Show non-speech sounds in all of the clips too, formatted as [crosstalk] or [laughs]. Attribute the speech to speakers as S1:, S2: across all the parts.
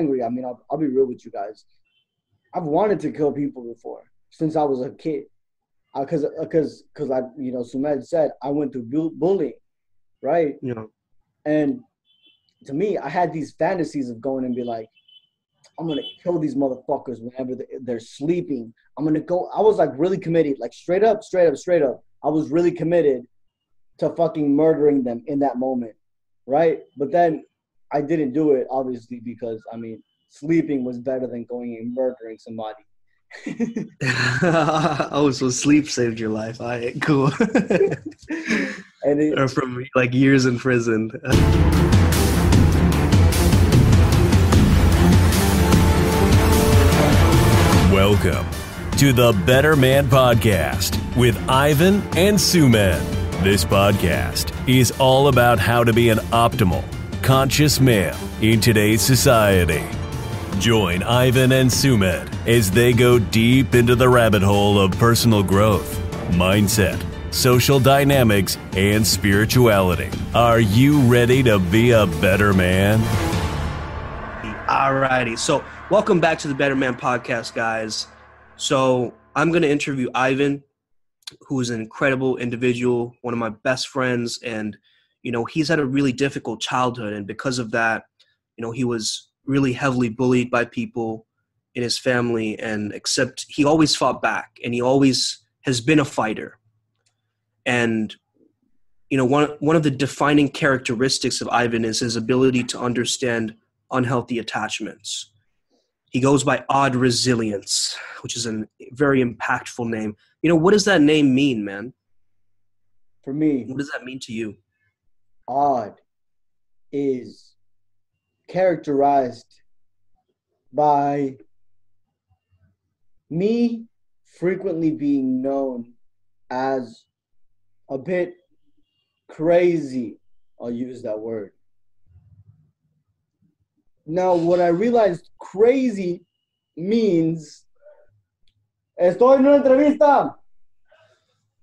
S1: angry. I mean, I'll, I'll be real with you guys. I've wanted to kill people before since I was a kid. Uh, because, because, uh, because I, you know, Sumedh said I went through bu- bullying, right?
S2: Yeah.
S1: And to me, I had these fantasies of going and be like, I'm gonna kill these motherfuckers whenever they're sleeping. I'm gonna go. I was like really committed, like straight up, straight up, straight up. I was really committed to fucking murdering them in that moment, right? But then I didn't do it, obviously, because I mean, sleeping was better than going and murdering somebody. [laughs] [laughs]
S2: oh, so sleep saved your life. All right, cool. [laughs]
S1: And it,
S2: or from like years in prison.
S3: Welcome to the Better Man Podcast with Ivan and Sumedh. This podcast is all about how to be an optimal, conscious male in today's society. Join Ivan and Sumedh as they go deep into the rabbit hole of personal growth, mindset, social dynamics, and spirituality. Are you ready to be a better man?
S2: Alrighty, so welcome back to the Better Man podcast, guys. So I'm going to interview Ivan, who is an incredible individual, one of my best friends, and you know he's had a really difficult childhood, and because of that, you know he was really heavily bullied by people in his family, and except he always fought back, and he always has been a fighter, and you know one one of the defining characteristics of Ivan is his ability to understand unhealthy attachments. He goes by Odd Resilience, which is a very impactful name. You know, what does that name mean, man?
S1: for me,
S2: What does that mean to you?
S1: Odd is characterized by me frequently being known as a bit crazy. I'll use that word. Now, what I realized crazy means estoy en una entrevista.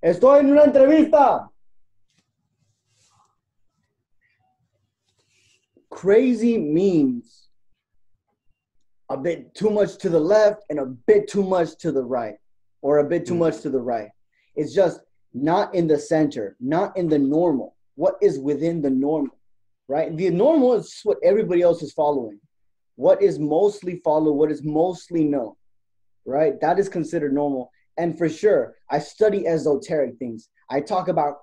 S1: Estoy en una entrevista. Crazy means a bit too much to the left and a bit too much to the right, or a bit too
S2: Mm.
S1: much to the right. It's just not in the center, not in the normal. What is within the normal, right? The normal is what everybody else is following. What is mostly followed, what is mostly known, right? That is considered normal. And for sure, I study esoteric things. I talk about,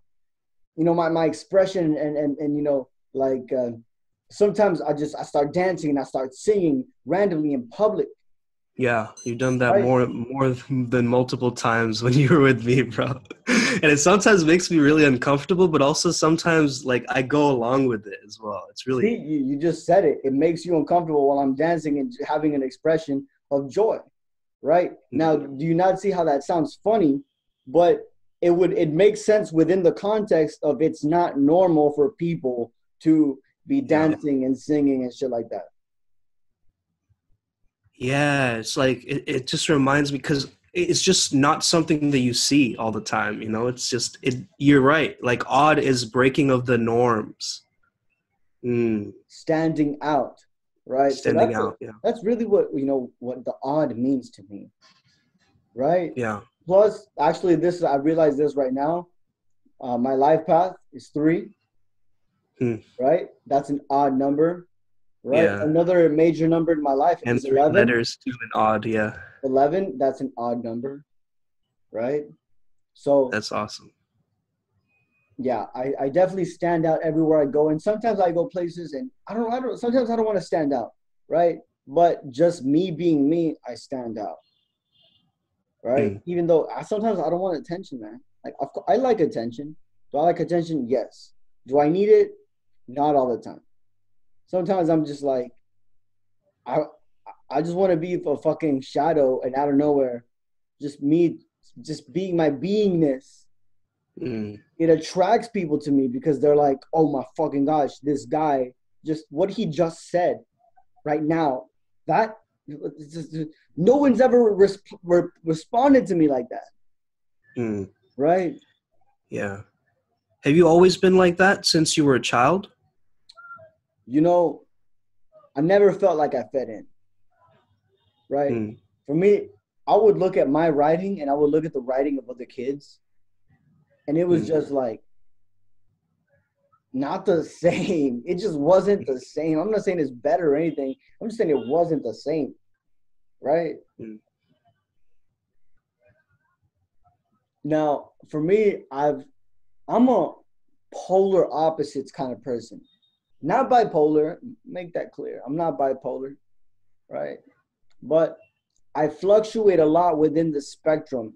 S1: you know, my, my expression and, and, and, you know, like, uh, sometimes I just I start dancing and I start singing randomly in public.
S2: Yeah, you've done that
S1: Right.
S2: more more than multiple times when [laughs] you were with me, bro. And it sometimes makes me really uncomfortable, but also sometimes like I go along with it as well. It's
S1: See,
S2: really
S1: you, you just said it. It makes you uncomfortable while I'm dancing and having an expression of joy, right? Mm-hmm. Now, do you not see how that sounds funny? But it would it makes sense within the context of it's not normal for people to be dancing and singing and shit like that.
S2: Yeah, it's like it, it just reminds me because it's just not something that you see all the time. You know, it's just it. You're right. Like odd is breaking of the norms. Mm,
S1: Standing out, right?
S2: Standing
S1: that's-
S2: out. Yeah,
S1: That's really what you know what the odd means to me, right?
S2: yeah.
S1: Plus, actually, this I realize this right now. Uh, my life path is three,
S2: Hmm.
S1: right? That's an odd number, right?
S2: Yeah.
S1: Another major number in my life
S2: And
S1: is
S2: three
S1: 11.
S2: letters too and odd. Yeah,
S1: 11, that's an odd number, right? So,
S2: that's awesome.
S1: yeah, I, I definitely stand out everywhere I go. And sometimes I go places and I don't, I don't, sometimes I don't want to stand out, right? But just me being me, I stand out, right?
S2: Mm.
S1: Even though I, sometimes I don't want attention, man. Like, of course, I like attention. Do I like attention? Yes. Do I need it? Not all the time. Sometimes I'm just like, I, I just want to be a fucking shadow and out of nowhere, just me, just being my beingness
S2: Mm,
S1: it attracts people to me because they're like, oh my fucking gosh, this guy just what he just said right now. That no one's ever res- re- responded to me like that,
S2: mm,
S1: right?
S2: yeah. Have you always been like that since you were a child?
S1: You know, I never felt like I fit in. Right?
S2: Mm.
S1: For me, I would look at my writing and I would look at the writing of other kids, and it was
S2: Mm.
S1: just like not the [laughs] same. It just wasn't the same. I'm not saying it's better or anything. I'm just saying it wasn't the same. Right?
S2: Mm.
S1: Now, for me, I've I'm a polar opposites kind of person. Not bipolar, make that clear. I'm not bipolar, right? But I fluctuate a lot within the spectrum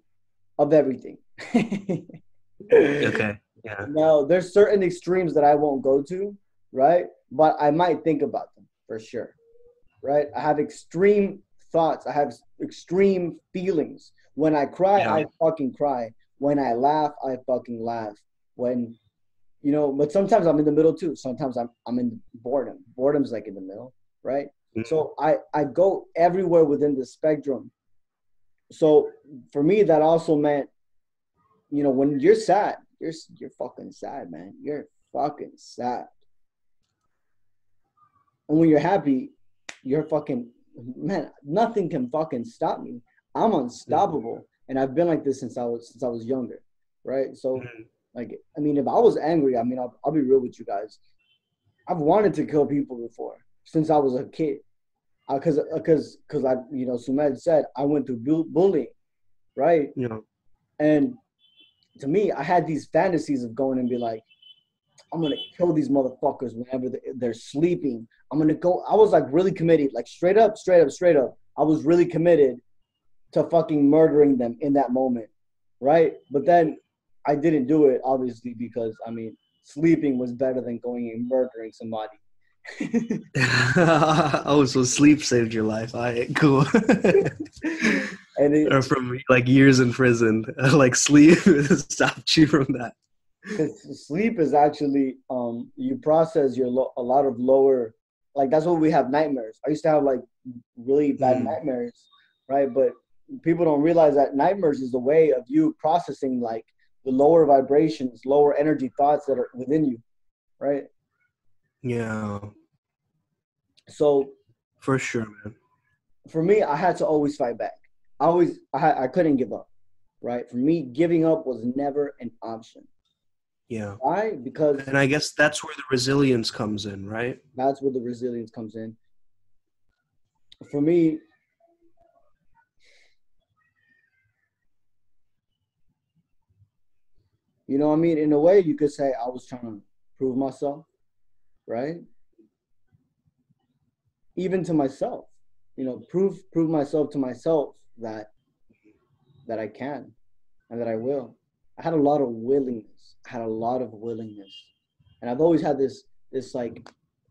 S1: of everything.
S2: Okay. Yeah.
S1: Now, there's certain extremes that I won't go to, right? But I might think about them for sure, right? I have extreme thoughts. I have extreme feelings. When I cry,
S2: Yeah.
S1: I fucking cry. When I laugh, I fucking laugh. When, you know, but sometimes I'm in the middle too. Sometimes I'm I'm in the boredom. Boredom's like in the middle, right?
S2: Mm.
S1: So I I go everywhere within the spectrum. So for me, that also meant, you know, when you're sad, you're you're fucking sad, man. You're fucking sad. And when you're happy, you're fucking man. Nothing can fucking stop me. I'm unstoppable, and I've been like this since I was since I was younger, right? So,
S2: Mhm.
S1: Like, I mean, if I was angry, I mean, I'll, I'll be real with you guys. I've wanted to kill people before since I was a kid, uh, because because uh, because I you know Sumedh said I went through bu- bullying, right?
S2: Know.
S1: And to me, I had these fantasies of going and be like, I'm gonna kill these motherfuckers whenever they're sleeping. I'm gonna go. I was like really committed, like straight up, straight up, straight up. I was really committed to fucking murdering them in that moment, right? But then I didn't do it, obviously, because I mean, sleeping was better than going and murdering somebody. [laughs] [laughs]
S2: oh, so sleep saved your life. All right, cool. [laughs]
S1: And it,
S2: or from like years in prison, like sleep stopped you from that.
S1: sleep is actually um you process your lo- a lot of lower like that's what we have nightmares i used to have like really bad
S2: Mm.
S1: nightmares right but people don't realize that nightmares is a way of you processing like the lower vibrations lower energy thoughts that are within you right
S2: Yeah,
S1: so
S2: for sure, man.
S1: for me i had to always fight back i always i, I couldn't give up right for me giving up was never an option
S2: Yeah.
S1: why because
S2: And I guess that's where the resilience comes in, right?
S1: That's where the resilience comes in. For me, you know, what I mean, in a way, you could say I was trying to prove myself, right? Even to myself, you know, prove prove myself to myself that that I can and that I will. I had a lot of willingness. I had a lot of willingness, and I've always had this this like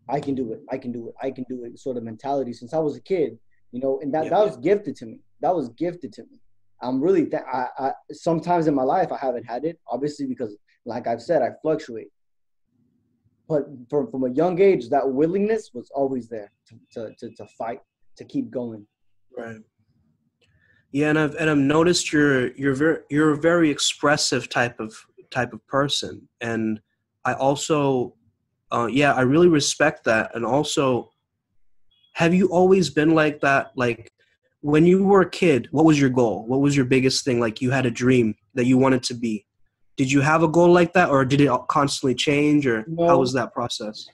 S1: I can do it, I can do it, I can do it sort of mentality since I was a kid, you know, and that,
S2: Yeah,
S1: that
S2: yeah.
S1: was gifted to me. That was gifted to me. I'm really, th- I, I, sometimes in my life I haven't had it, obviously, because like I've said, I fluctuate. But from, from a young age, that willingness was always there to, to, to, to fight, to keep going.
S2: Right. Yeah, and I've and I've noticed you're you're very you're a very expressive type of type of person, and I also, uh, yeah, I really respect that. And also, have you always been like that? Like when you were a kid, what was your goal? What was your biggest thing? Like you had a dream that you wanted to be. Did you have a goal like that, or did it constantly change, or how was that process?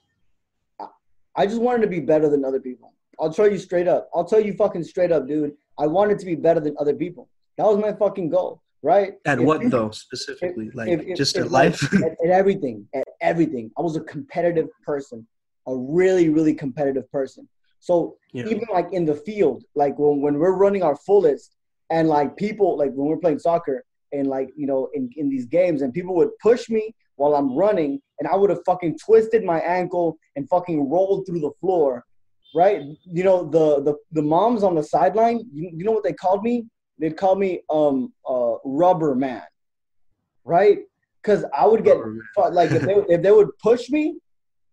S1: I just wanted to be better than other people. I'll tell you straight up. I'll tell you fucking straight up, dude. I wanted to be better than other people. That was my fucking goal, right?
S2: At
S1: If
S2: what though specifically? Like
S1: if- if-
S2: just
S1: if,
S2: at life?
S1: at, at everything, at everything. I was a competitive person, a really, really competitive person. So
S2: Yeah.
S1: even like in the field, like when, when we're running our fullest, and like people, like when we're playing soccer, and like you know in, in these games, and people would push me while I'm running, and I would have fucking twisted my ankle and fucking rolled through the floor, right? You know the the the moms on the sideline. You, you know what they called me? They'd call me um uh rubber man, right? Because I would get
S2: Rubber man.
S1: fu- like if they if they would push me,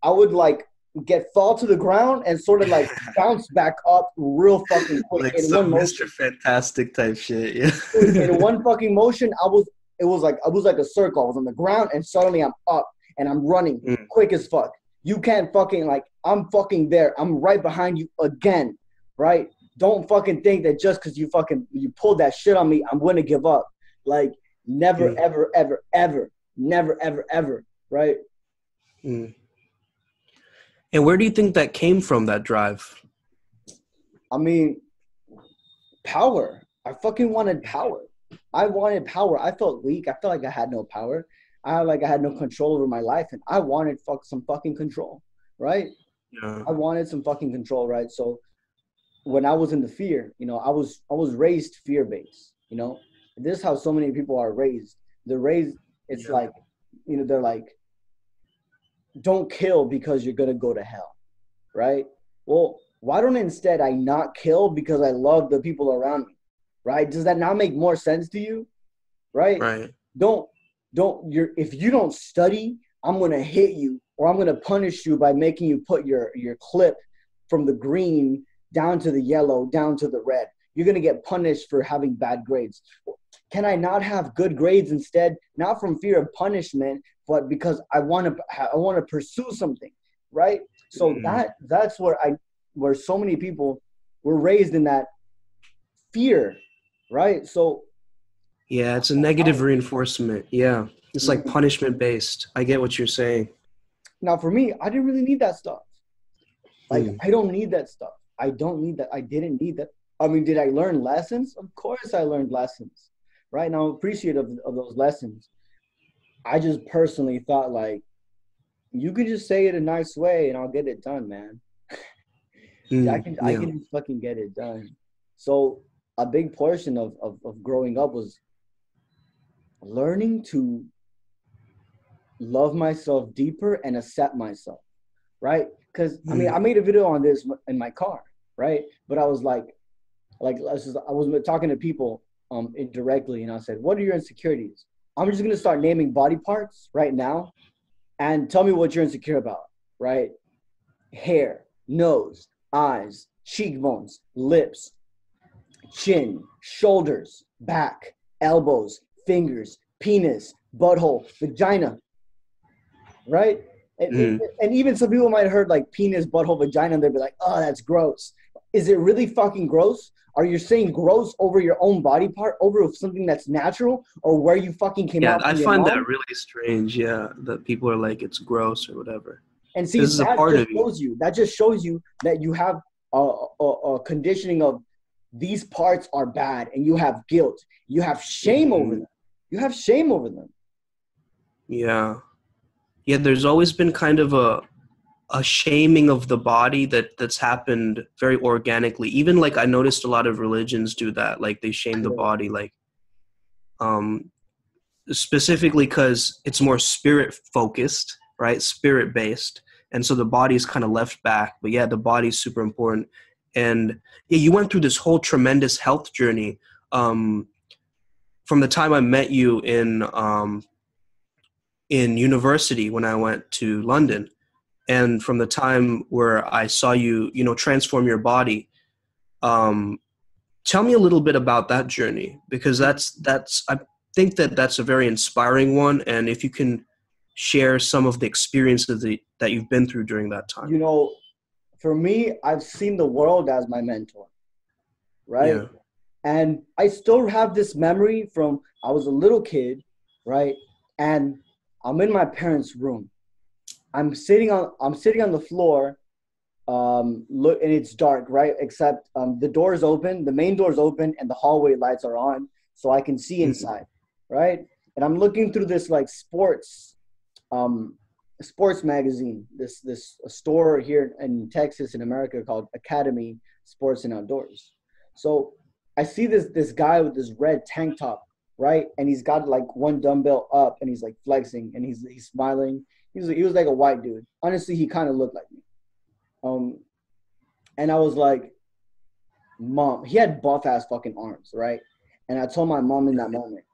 S1: I would like get fall to the ground and sort of like [laughs] bounce back up real fucking quick
S2: like
S1: in
S2: some
S1: one
S2: Mr. Fantastic type shit. Yeah.
S1: in [laughs] one fucking motion, I was it was like I was like a circle. I was on the ground and suddenly I'm up and I'm running
S2: Mm.
S1: quick as fuck. You can't fucking like I'm fucking there. I'm right behind you again, right? Don't fucking think that just because you fucking you pulled that shit on me, I'm gonna give up. Like never,
S2: Mm.
S1: ever, ever, ever, never, ever, ever, right?
S2: Mm. And where do you think that came from? That drive?
S1: I mean, power. I fucking wanted power. I wanted power. I felt weak. I felt like I had no power. I felt like I had no control over my life, and I wanted fuck some fucking control, right?
S2: Yeah.
S1: I wanted some fucking control, right? So when I was in the fear, you know, I was I was raised fear based. You know, this is how so many people are raised. They're raised. It's
S2: Yeah.
S1: like, you know, they're like, don't kill because you're gonna go to hell, right? Well, why don't instead I not kill because I love the people around me, right? Does that not make more sense to you, right?
S2: Right.
S1: don't don't you're if you don't study i'm gonna hit you or i'm gonna punish you by making you put your your clip from the green down to the yellow down to the red you're gonna get punished for having bad grades can i not have good grades instead not from fear of punishment but because i want to i want to pursue something right so
S2: Mhm.
S1: that that's where i where so many people were raised in that fear right so
S2: Yeah, it's a negative reinforcement. Yeah. It's like
S1: Mhm.
S2: punishment based. I get what you're saying.
S1: Now, for me, I didn't really need that stuff. Like,
S2: Mm.
S1: I don't need that stuff. I don't need that. I didn't need that. I mean, did I learn lessons? Of course, I learned lessons. Right now, I'm appreciative of, of those lessons. I just personally thought, like, you can just say it a nice way and I'll get it done, man. [laughs]
S2: Mm,
S1: I can, I can just fucking get it done. So, a big portion of, of, of growing up was learning to love myself deeper and accept myself, right? Because I mean,
S2: Mm.
S1: I made a video on this in my car, right? But I was like, like I was, I was talking to people um indirectly, and I said, "What are your insecurities?" I'm just gonna start naming body parts right now, and tell me what you're insecure about, right? Hair, nose, eyes, cheekbones, lips, chin, shoulders, back, elbows, fingers, penis, butthole, vagina. Right? And,
S2: Mhm.
S1: and even some people might have heard like penis, butthole, vagina, and they'd be like, oh, that's gross. Is it really fucking gross? Are you saying gross over your own body part, over something that's natural, or where you fucking came
S2: Yeah,
S1: out?
S2: I find that really strange. Yeah, that people are like it's gross or whatever.
S1: And see,
S2: This is a
S1: that
S2: part
S1: just
S2: of you.
S1: shows you. That just shows you that you have a, a, a conditioning of these parts are bad, and you have guilt. You have shame over
S2: Mhm.
S1: them. You have shame over them.
S2: Yeah, yeah. There's always been kind of a a shaming of the body that that's happened very organically. Even like I noticed a lot of religions do that. Like they shame the body, like um specifically because it's more spirit focused, right? Spirit based, and so the body's kind of left back. But yeah, the body's super important. And yeah, you went through this whole tremendous health journey. Um, from the time I met you in um, in university when I went to London, and from the time where I saw you, you know, transform your body. Um, tell me a little bit about that journey because that's that's I think that that's a very inspiring one, and if you can share some of the experiences that, that you've been through during that time.
S1: You know, for me, I've seen the world as my mentor, right?
S2: Yeah.
S1: And I still have this memory from I was a little kid, right? And I'm in my parents' room. I'm sitting on I'm sitting on the floor, um, look, and it's dark, right? Except um, the is open, the main door is open, and the hallway lights are on, so I can see
S2: Mhm.
S1: inside, right? And I'm looking through this like sports, um, sports magazine. This this store here in Texas in America called Academy Sports and Outdoors. So I see this this guy with this red tank top, right? And he's got like one dumbbell up, and he's like flexing, and he's he's smiling. He was he was like a white dude. Honestly, he kind of looked like me. Um, and I was like, Mom, he had buff ass fucking arms, right? And I told my mom in that moment,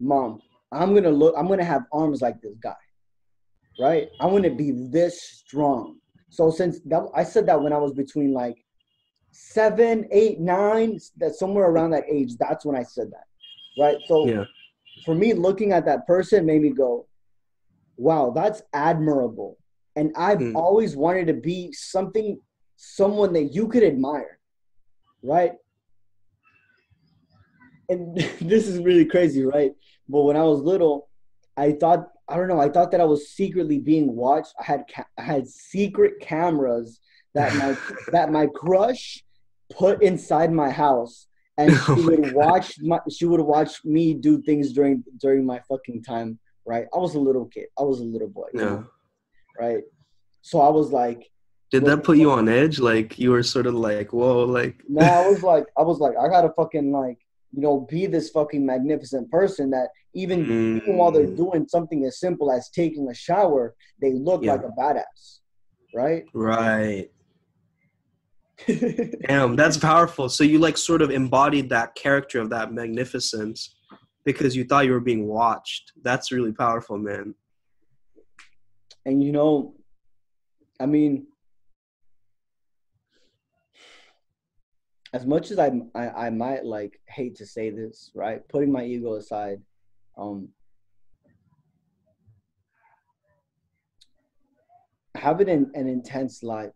S1: Mom, I'm gonna look, I'm gonna have arms like this guy, right? I want to be this strong. So since that, I said that when I was between like seven, eight, nine, that somewhere around that age, that's when I said that, right? So
S2: Yeah.
S1: for me, looking at that person made me go, "Wow, that's admirable." and I've
S2: Mm.
S1: always wanted to be something, someone that you could admire, right? And [laughs] this is really crazy, right? But when I was little, I thought I don't know. I thought that I was secretly being watched. I had ca- I had secret cameras that my [laughs] that my crush put inside my house, and [laughs] she
S2: Oh
S1: would
S2: God.
S1: watch my she would watch me do things during during my fucking time. Right? I was a little kid. I was a little boy. you
S2: Yeah.
S1: know, Right? So I was like,
S2: Did that put you on edge? Like you were sort of like, whoa, like
S1: no, I was [laughs] like, I was like, I gotta fucking like, you know, be this fucking magnificent person that even even while they're
S2: Mm.
S1: doing something as simple as taking a shower, they look
S2: Yeah.
S1: like a badass, right?
S2: Right. [laughs] Damn, that's powerful. So you like sort of embodied that character of that magnificence because you thought you were being watched. That's really powerful, man.
S1: and you know, I mean, as much as I, I I might like hate to say this, right? Putting my ego aside, um, having an, an intense life.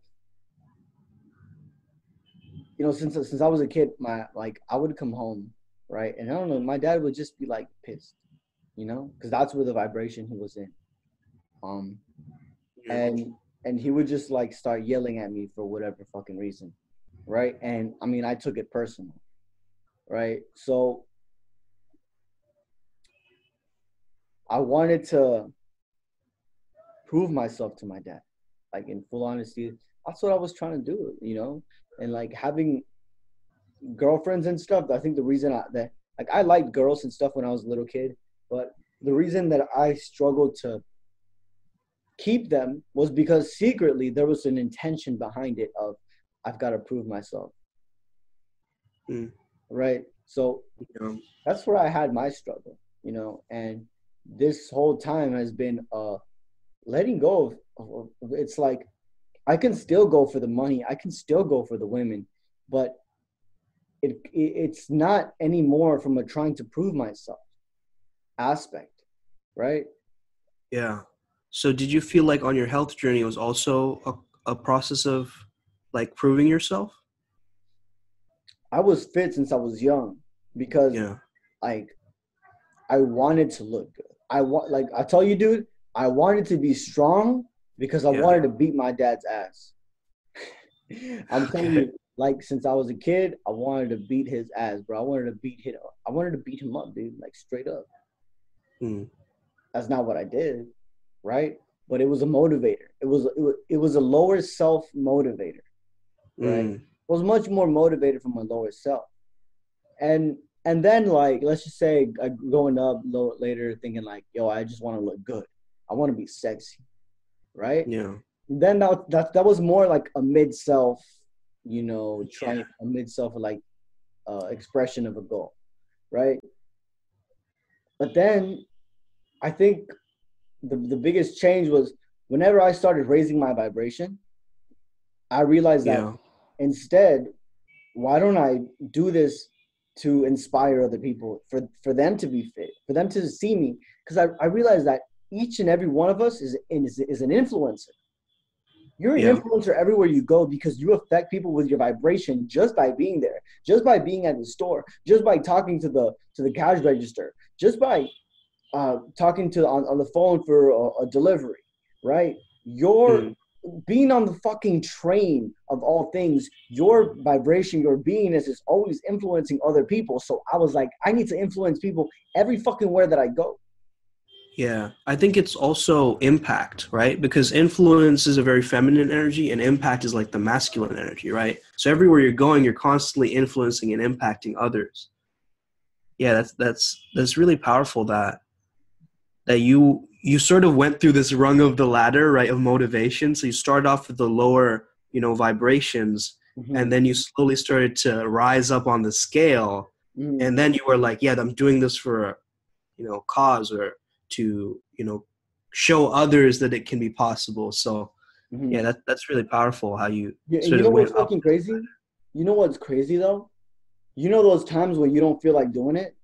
S1: You know, since since I was a kid, my like I would come home, right, and I don't know, my dad would just be like pissed, you know, because that's where the vibration he was in. Um, and and he would just like start yelling at me for whatever fucking reason right? And i mean i took it personal right? So i wanted to prove myself to my dad like in full honesty. That's what i was trying to do you know? And like having girlfriends and stuff i think the reason I, that like i liked girls and stuff when i was a little kid but the reason that i struggled to keep them was because secretly there was an intention behind it of I've got to prove myself.
S2: Mm.
S1: Right. So
S2: Yeah.
S1: that's where I had my struggle, you know, and this whole time has been uh letting go of, of of- it's like I can still go for the money, I can still go for the women, but it, it it's not anymore from a trying to prove myself aspect, right?
S2: Yeah. So did you feel like on your health journey it was also a, a process of like proving yourself?
S1: I was fit since I was young because
S2: Yeah.
S1: like I wanted to look good. I want like I tell you, dude, I wanted to be strong because I
S2: Yeah.
S1: wanted to beat my dad's ass. [laughs] I'm telling you, like since I was a kid, I wanted to beat his ass, bro. I wanted to beat him. I wanted to beat him up, dude, like straight up.
S2: Mm.
S1: That's not what I did, right? But it was a motivator. It was it was, it was a lower self motivator. Right.
S2: Mm.
S1: was much more motivated from my lower self and and then like let's just say uh, going up low, later thinking like yo i just want to look good i want to be sexy right
S2: Yeah.
S1: then that, that that was more like a mid self you know trying a mid self like uh, expression of a goal right? But then i think the, the biggest change was whenever i started raising my vibration i realized that
S2: Yeah.
S1: instead why don't i do this to inspire other people for for them to be fit for them to see me? Because I, I realized that each and every one of us is, is is an influencer you're an
S2: Yeah.
S1: influencer everywhere you go because you affect people with your vibration just by being there just by being at the store just by talking to the to the cash register just by uh, talking to on, on the phone for a, a delivery right you're
S2: Mm.
S1: being on the fucking train of all things, your vibration, your beingness is always influencing other people. So I was like, I need to influence people every fucking where that I go.
S2: Yeah, I think it's also impact, right? Because influence is a very feminine energy and impact is like the masculine energy, right? So everywhere you're going, you're constantly influencing and impacting others. Yeah, that's that's that's really powerful that that you you sort of went through this rung of the ladder, right, of motivation. So you start off with the lower, you know, vibrations and then you slowly started to rise up on the scale
S1: Mhm.
S2: and then you were like yeah i'm doing this for a you know cause or to you know show others that it can be possible so
S1: Mhm.
S2: yeah that, that's really powerful how you
S1: Yeah, you know what's fucking crazy? You know what's crazy though? You know those times when you don't feel like doing it?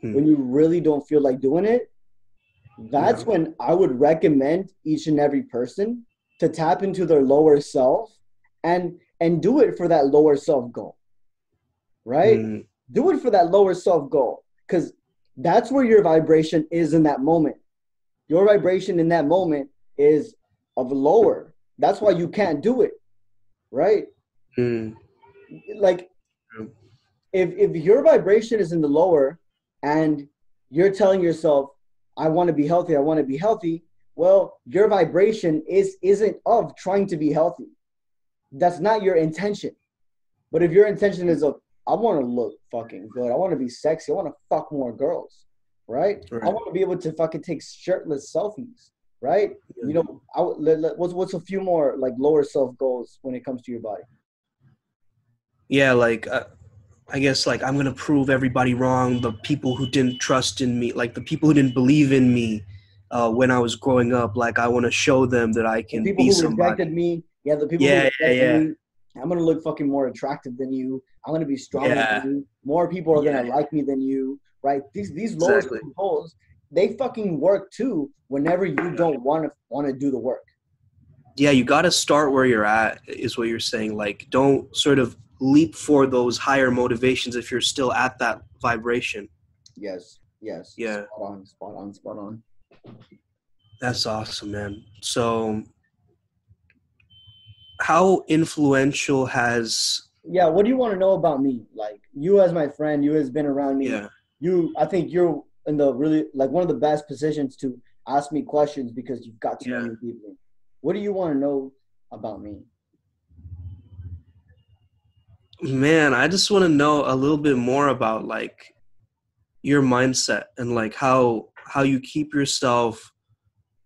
S2: Hmm.
S1: When you really don't feel like doing it? that's
S2: Yeah.
S1: when I would recommend each and every person to tap into their lower self and and do it for that lower self goal. Right?
S2: Mm,
S1: Do it for that lower self goal cuz that's where your vibration is in that moment. Your vibration in that moment is of lower. That's why you can't do it. Right?
S2: mm,
S1: like if if your vibration is in the lower and you're telling yourself i want to be healthy i want to be healthy well your vibration is isn't of trying to be healthy that's not your intention but if your intention is of i want to look fucking good i want to be sexy i want to fuck more girls right, i want to be able to fucking take shirtless selfies right you know I, let- let- what's what's a few more like lower self goals when it comes to your body
S2: yeah, like uh, I guess like I'm gonna prove everybody wrong. The people who didn't trust in me, like the people who didn't believe in me uh, when I was growing up, like I want to show them that I can The
S1: people
S2: be
S1: who
S2: somebody.
S1: rejected me. Yeah, the people
S2: Yeah,
S1: who
S2: yeah, yeah.
S1: me. I'm gonna look fucking more attractive than you. I'm gonna be stronger
S2: Yeah.
S1: than you. More people are gonna like me than you. Right? These these lower
S2: Exactly.
S1: goals, they fucking work too. Whenever you don't want to want to do the work.
S2: yeah, you got to start where you're at, is what you're saying. Like, don't sort of leap for those higher motivations if you're still at that vibration.
S1: Yes. Yes.
S2: Yeah.
S1: Spot on. Spot on. Spot on.
S2: That's awesome, man. So, how influential has
S1: Yeah. What do you want to know about me? Like you as my friend, you has been around me.
S2: yeah
S1: You, I think you're in the really like one of the best positions to ask me questions because you've got to know
S2: Yeah.
S1: me deeply. What do you want to know about me?
S2: man i just want to know a little bit more about like your mindset and like how how you keep yourself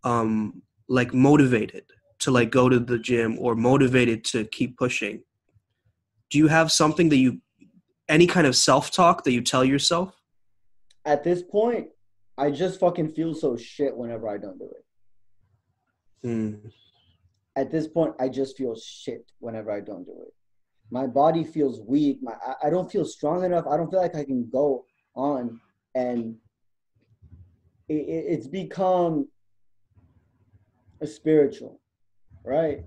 S2: um like motivated to like go to the gym or motivated to keep pushing do you have something that you any kind of self-talk that you tell yourself
S1: at this point, I just fucking feel so shit whenever I don't do it.
S2: Hmm.
S1: At this point, I just feel shit whenever I don't do it. My body feels weak. My I, I don't feel strong enough. I don't feel like I can go on, and it, it, it's become a spiritual, right?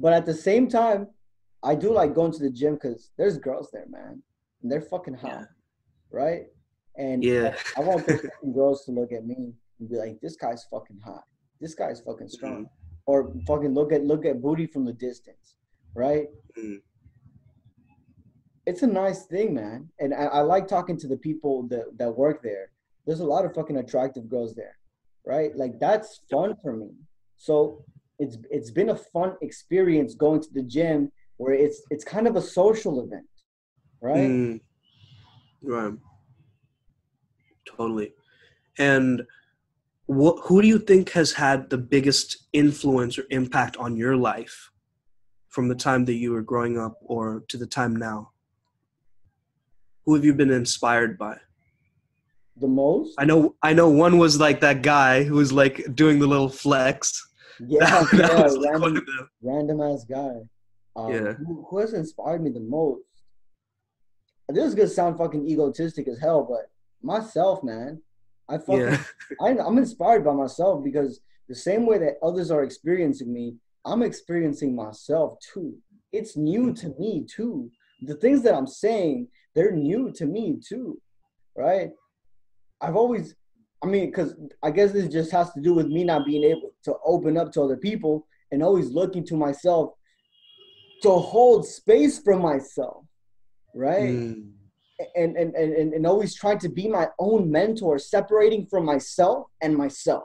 S1: But at the same time, I do like going to the gym because there's girls there, man, and they're fucking hot,
S2: Yeah.
S1: right? And
S2: Yeah.
S1: I want those girls to look at me and be like, "This guy's fucking hot. This guy's fucking strong." Or fucking look at look at booty from the distance, right?
S2: Mm.
S1: It's a nice thing, man. And I, I like talking to the people that that work there. There's a lot of fucking attractive girls there, right? Like that's fun for me. So it's it's been a fun experience going to the gym where it's it's kind of a social event, right?
S2: Mm. Right. Totally. And what who do you think has had the biggest influence or impact on your life from the time that you were growing up or to the time now? Who have you been inspired by?
S1: The most,
S2: I know I know one was like that guy who was like doing the little flex.
S1: Yeah, [laughs]
S2: that, that
S1: yeah, random, ass guy. Um,
S2: Yeah.
S1: Who, who has inspired me the most? This is gonna sound fucking egotistic as hell, but myself, man. I fucking
S2: Yeah. [laughs]
S1: I, I'm inspired by myself because the same way that others are experiencing me, I'm experiencing myself too. It's new to me too. The things that I'm saying, they're new to me too, right? I've always, I mean, because I guess this just has to do with me not being able to open up to other people and always looking to myself to hold space for myself, right?
S2: Mm.
S1: and, and, and, and- always trying to be my own mentor, separating from myself and myself.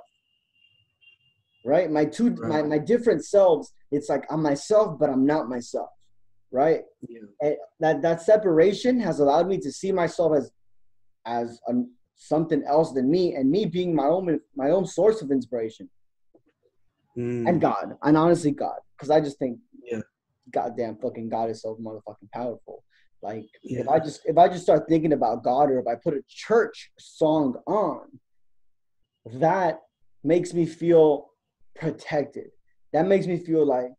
S1: Right? My two my,
S2: Right.
S1: my different selves, it's like I'm myself, but I'm not myself. Right?
S2: Yeah.
S1: And that that separation has allowed me to see myself as as a, something else than me and me being my own my own source of inspiration
S2: Mm.
S1: and God. And honestly God. Because I just think
S2: Yeah.
S1: goddamn fucking God is so motherfucking powerful. Like if I just if I just start thinking about God or if I put a church song on, that makes me feel protected. That makes me feel like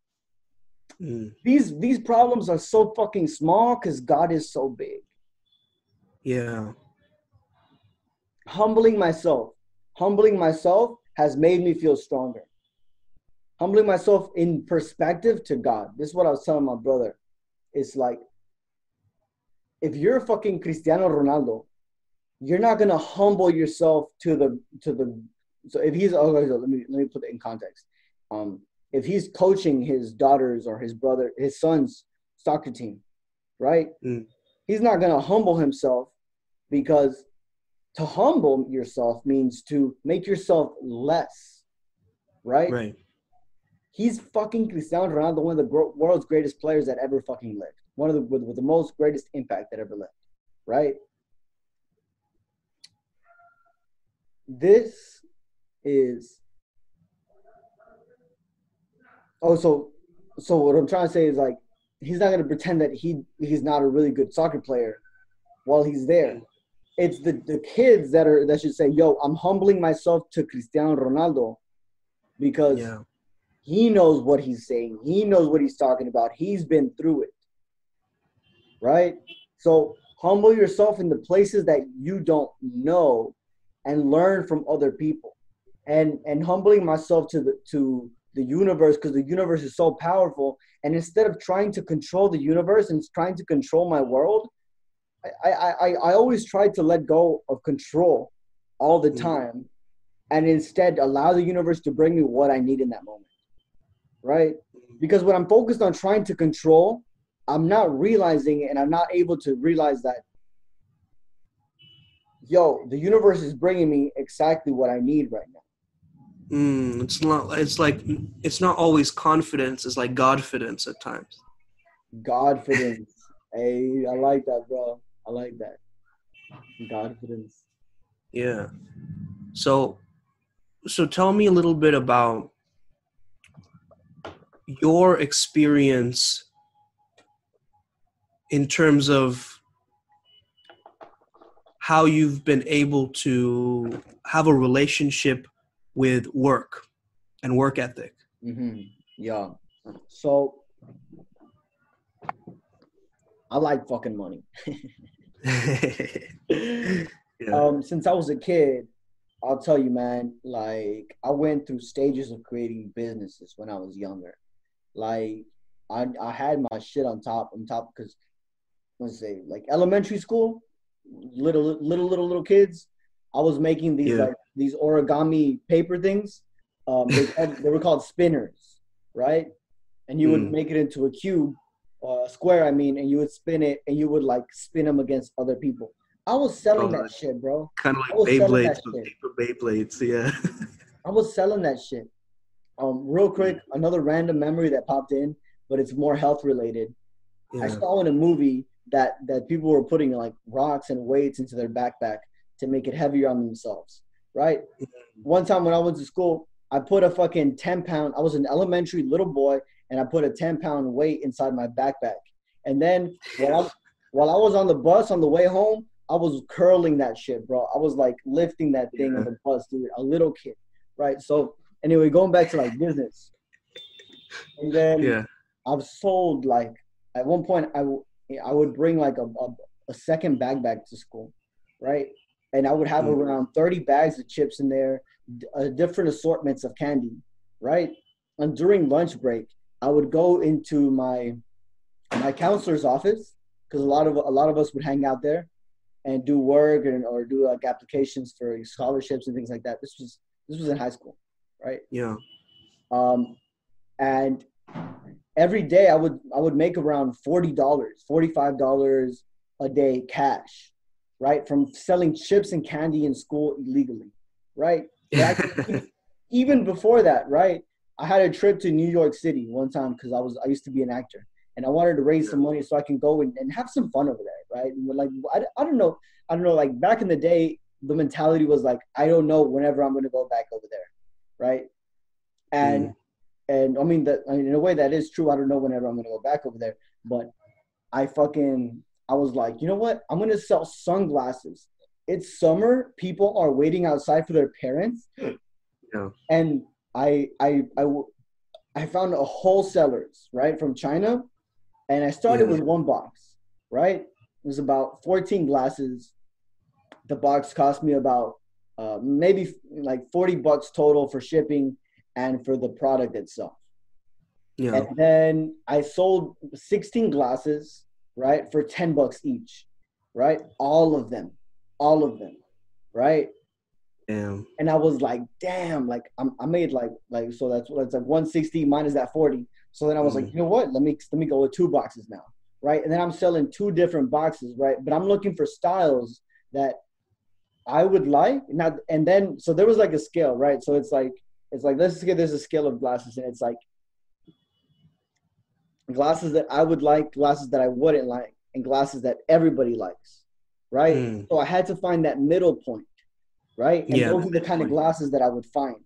S2: Mm.
S1: these these problems are so fucking small because God is so big.
S2: Yeah.
S1: Humbling myself, humbling myself has made me feel stronger. Humbling myself in perspective to God. This is what I was telling my brother. It's like, if you're fucking Cristiano Ronaldo, you're not gonna humble yourself to the to the. So if he's so let me let me put it in context. Um, if he's coaching his daughters or his brother, his son's soccer team, right?
S2: Mm.
S1: He's not gonna humble himself because to humble yourself means to make yourself less, right?
S2: Right.
S1: He's fucking Cristiano Ronaldo, one of the world's greatest players that ever fucking lived. One of the with, with the most greatest impact that ever lived, right? This is oh so so what I'm trying to say is like he's not gonna pretend that he he's not a really good soccer player while he's there. It's the, the kids that are that should say, yo, I'm humbling myself to Cristiano Ronaldo because
S2: Yeah.
S1: he knows what he's saying. He knows what he's talking about. He's been through it. Right? So humble yourself in the places that you don't know and learn from other people. And and humbling myself to the to the universe because the universe is so powerful. And instead of trying to control the universe and trying to control my world, I, I, I, always try to let go of control all the
S2: Mhm.
S1: time and instead allow the universe to bring me what I need in that moment. Right? Because when I'm focused on trying to control, I'm not realizing it and I'm not able to realize that, yo, the universe is bringing me exactly what I need right now.
S2: Mm, it's not. It's like it's not always confidence. It's like godfidence at times.
S1: Godfidence. hey, I like that, bro. I like that. Godfidence.
S2: Yeah. So, so tell me a little bit about your experience in terms of how you've been able to have a relationship with work and work ethic.
S1: Mm-hmm. Yeah. So I like fucking money. [laughs] [laughs]
S2: yeah.
S1: Um, since I was a kid, I'll tell you, man, like I went through stages of creating businesses when I was younger. Like I I had my shit on top on top because let's say like elementary school, little little little little kids, I was making these
S2: Yeah.
S1: like these origami paper things. Um, they, they were called spinners, right? And you would
S2: Mm.
S1: make it into a cube, uh, square, I mean, and you would spin it, and you would like spin them against other people. I was selling
S2: Oh,
S1: that shit, bro.
S2: kind of like Beyblades, paper Beyblades. Yeah. [laughs]
S1: I was selling that shit. Um, real quick, another random memory that popped in, but it's more health related. I saw in a movie that that people were putting like rocks and weights into their backpack to make it heavier on themselves. Right. One time when I went to school, I put a fucking ten pound. I was an elementary little boy, and I put a ten pound weight inside my backpack. And then while I, while I was on the bus on the way home, I was curling that shit, bro. I was like lifting that thing on the bus, dude. A little kid, right? So anyway, going back to like business, and then
S2: Yeah.
S1: I've sold like at one point I, w- I would bring like a, a, a second bag back to school, right? And I would have
S2: Mm.
S1: around 30 bags of chips in there, d- uh, different assortments of candy, right? And during lunch break, I would go into my my counselor's office because a lot of a lot of us would hang out there and do work and or do like applications for scholarships and things like that. This was this was in high school, right?
S2: Yeah.
S1: um, and every day I would I would make around forty dollars, forty five dollars a day cash, right, from selling chips and candy in school illegally, right. [laughs] Back- even before that, right, I had a trip to New York City one time because I was I used to be an actor and I wanted to raise some money so I can go and, and have some fun over there, right? Like I, I don't know, I don't know, like back in the day, the mentality was like I don't know whenever I'm gonna go back over there, right? And
S2: Mm.
S1: and I mean that I mean, in a way that is true. I don't know whenever I'm gonna go back over there, but I fucking I was like, you know what? I'm gonna sell sunglasses. It's summer. People are waiting outside for their parents. [gasps]
S2: Yeah.
S1: And I I I I found a wholesalers right from China, and I started
S2: Yeah.
S1: with one box. Right, it was about 14 glasses. The box cost me about uh, maybe like 40 bucks total for shipping and for the product itself.
S2: Yeah.
S1: And then I sold 16 glasses, right, for 10 bucks each, right? All of them, all of them, right?
S2: Damn.
S1: And I was like, damn, like I'm, I made like like so that's that's like 160 minus that 40. So then I was like,
S2: Mhm.
S1: you know what? Let me let me go with two boxes now, right? And then I'm selling two different boxes, right? But I'm looking for styles that I would like. Now and then so there was like a scale, right? So it's like it's like let's get there's a scale of glasses, and it's like glasses that I would like, glasses that I wouldn't like, and glasses that everybody likes, right?
S2: Mm.
S1: So I had to find that middle point, right? And
S2: Yeah,
S1: those are the kind of glasses that I would find,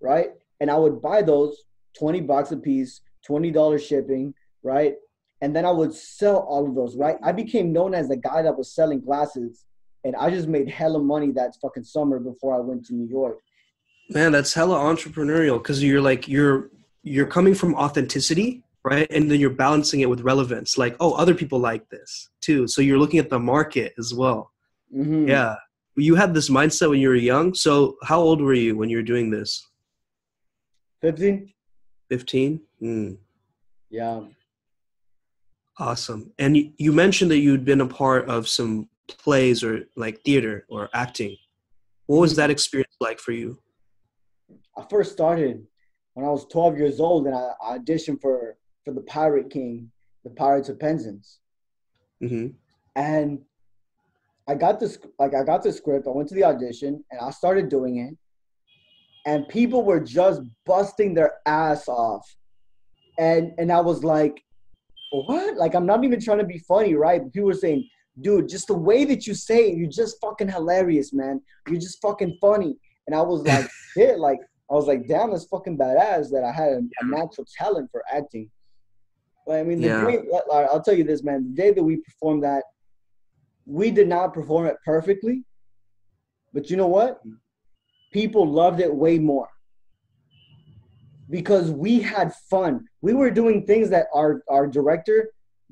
S1: right? And I would buy those 20 bucks a piece, $20 shipping, right? And then I would sell all of those, right? I became known as the guy that was selling glasses, and I just made hella money that fucking summer before I went to New York.
S2: Man, that's hella entrepreneurial because you're like you're you're coming from authenticity, right? And then you're balancing it with relevance. Like, oh, other people like this too. So you're looking at the market as well.
S1: Mhm.
S2: Yeah. You had this mindset when you were young. So how old were you when you were doing this?
S1: 15?
S2: 15? Mm,
S1: Yeah.
S2: awesome. And you, you mentioned that you'd been a part of some plays or like theater or acting. What was that experience like for you?
S1: I first started when I was 12 years old, and I I auditioned for for the Pirate King, the Pirates of Penzance,
S2: hmm
S1: and I got this like I got the script. I went to the audition, and I started doing it, and people were just busting their ass off, and and I was like, what? Like I'm not even trying to be funny, right? But people were saying, dude, just the way that you say it, you're just fucking hilarious, man. You're just fucking funny. And I was like, [laughs] shit, like I was like, damn, that's fucking badass that I had a, a natural talent for acting. But I mean, the
S2: Yeah.
S1: day, I'll tell you this, man. The day that we performed that, we did not perform it perfectly. But you know what? People loved it way more because we had fun. We were doing things that our our director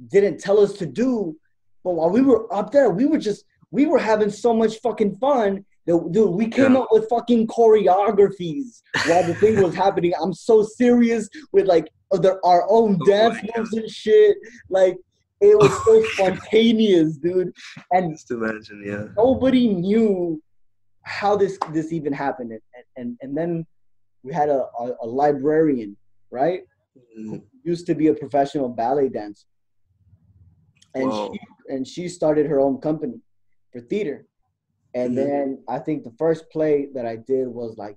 S1: didn't tell us to do, but while we were up there, we were just we were having so much fucking fun that dude, we came
S2: Yeah.
S1: up with fucking choreographies while the thing was happening. I'm so serious with like other our own
S2: Oh
S1: dance moves and shit. Like it was so [laughs] spontaneous, dude. And
S2: Just imagine, yeah.
S1: nobody knew how this this even happened and and, and then we had a, a, a librarian right
S2: Mm,
S1: used to be a professional ballet dancer and
S2: Whoa.
S1: she and she started her own company for theater and
S2: Mhm.
S1: then i think the first play that i did was like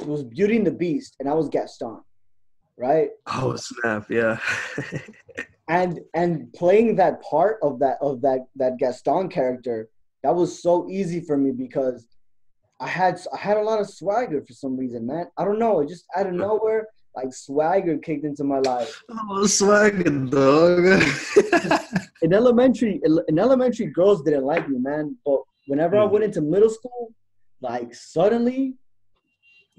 S1: it was beauty and the beast and i was gaston right
S2: Oh snap! Yeah.
S1: and and playing that part of that of that that Gaston character that was so easy for me because I had I had a lot of swagger for some reason, man. I don't know, it just out of nowhere, like swagger kicked into my life.
S2: oh, swagging dog. [laughs]
S1: In elementary, in elementary, girls didn't like me, man. But whenever I
S2: Mm.
S1: went into middle school, like suddenly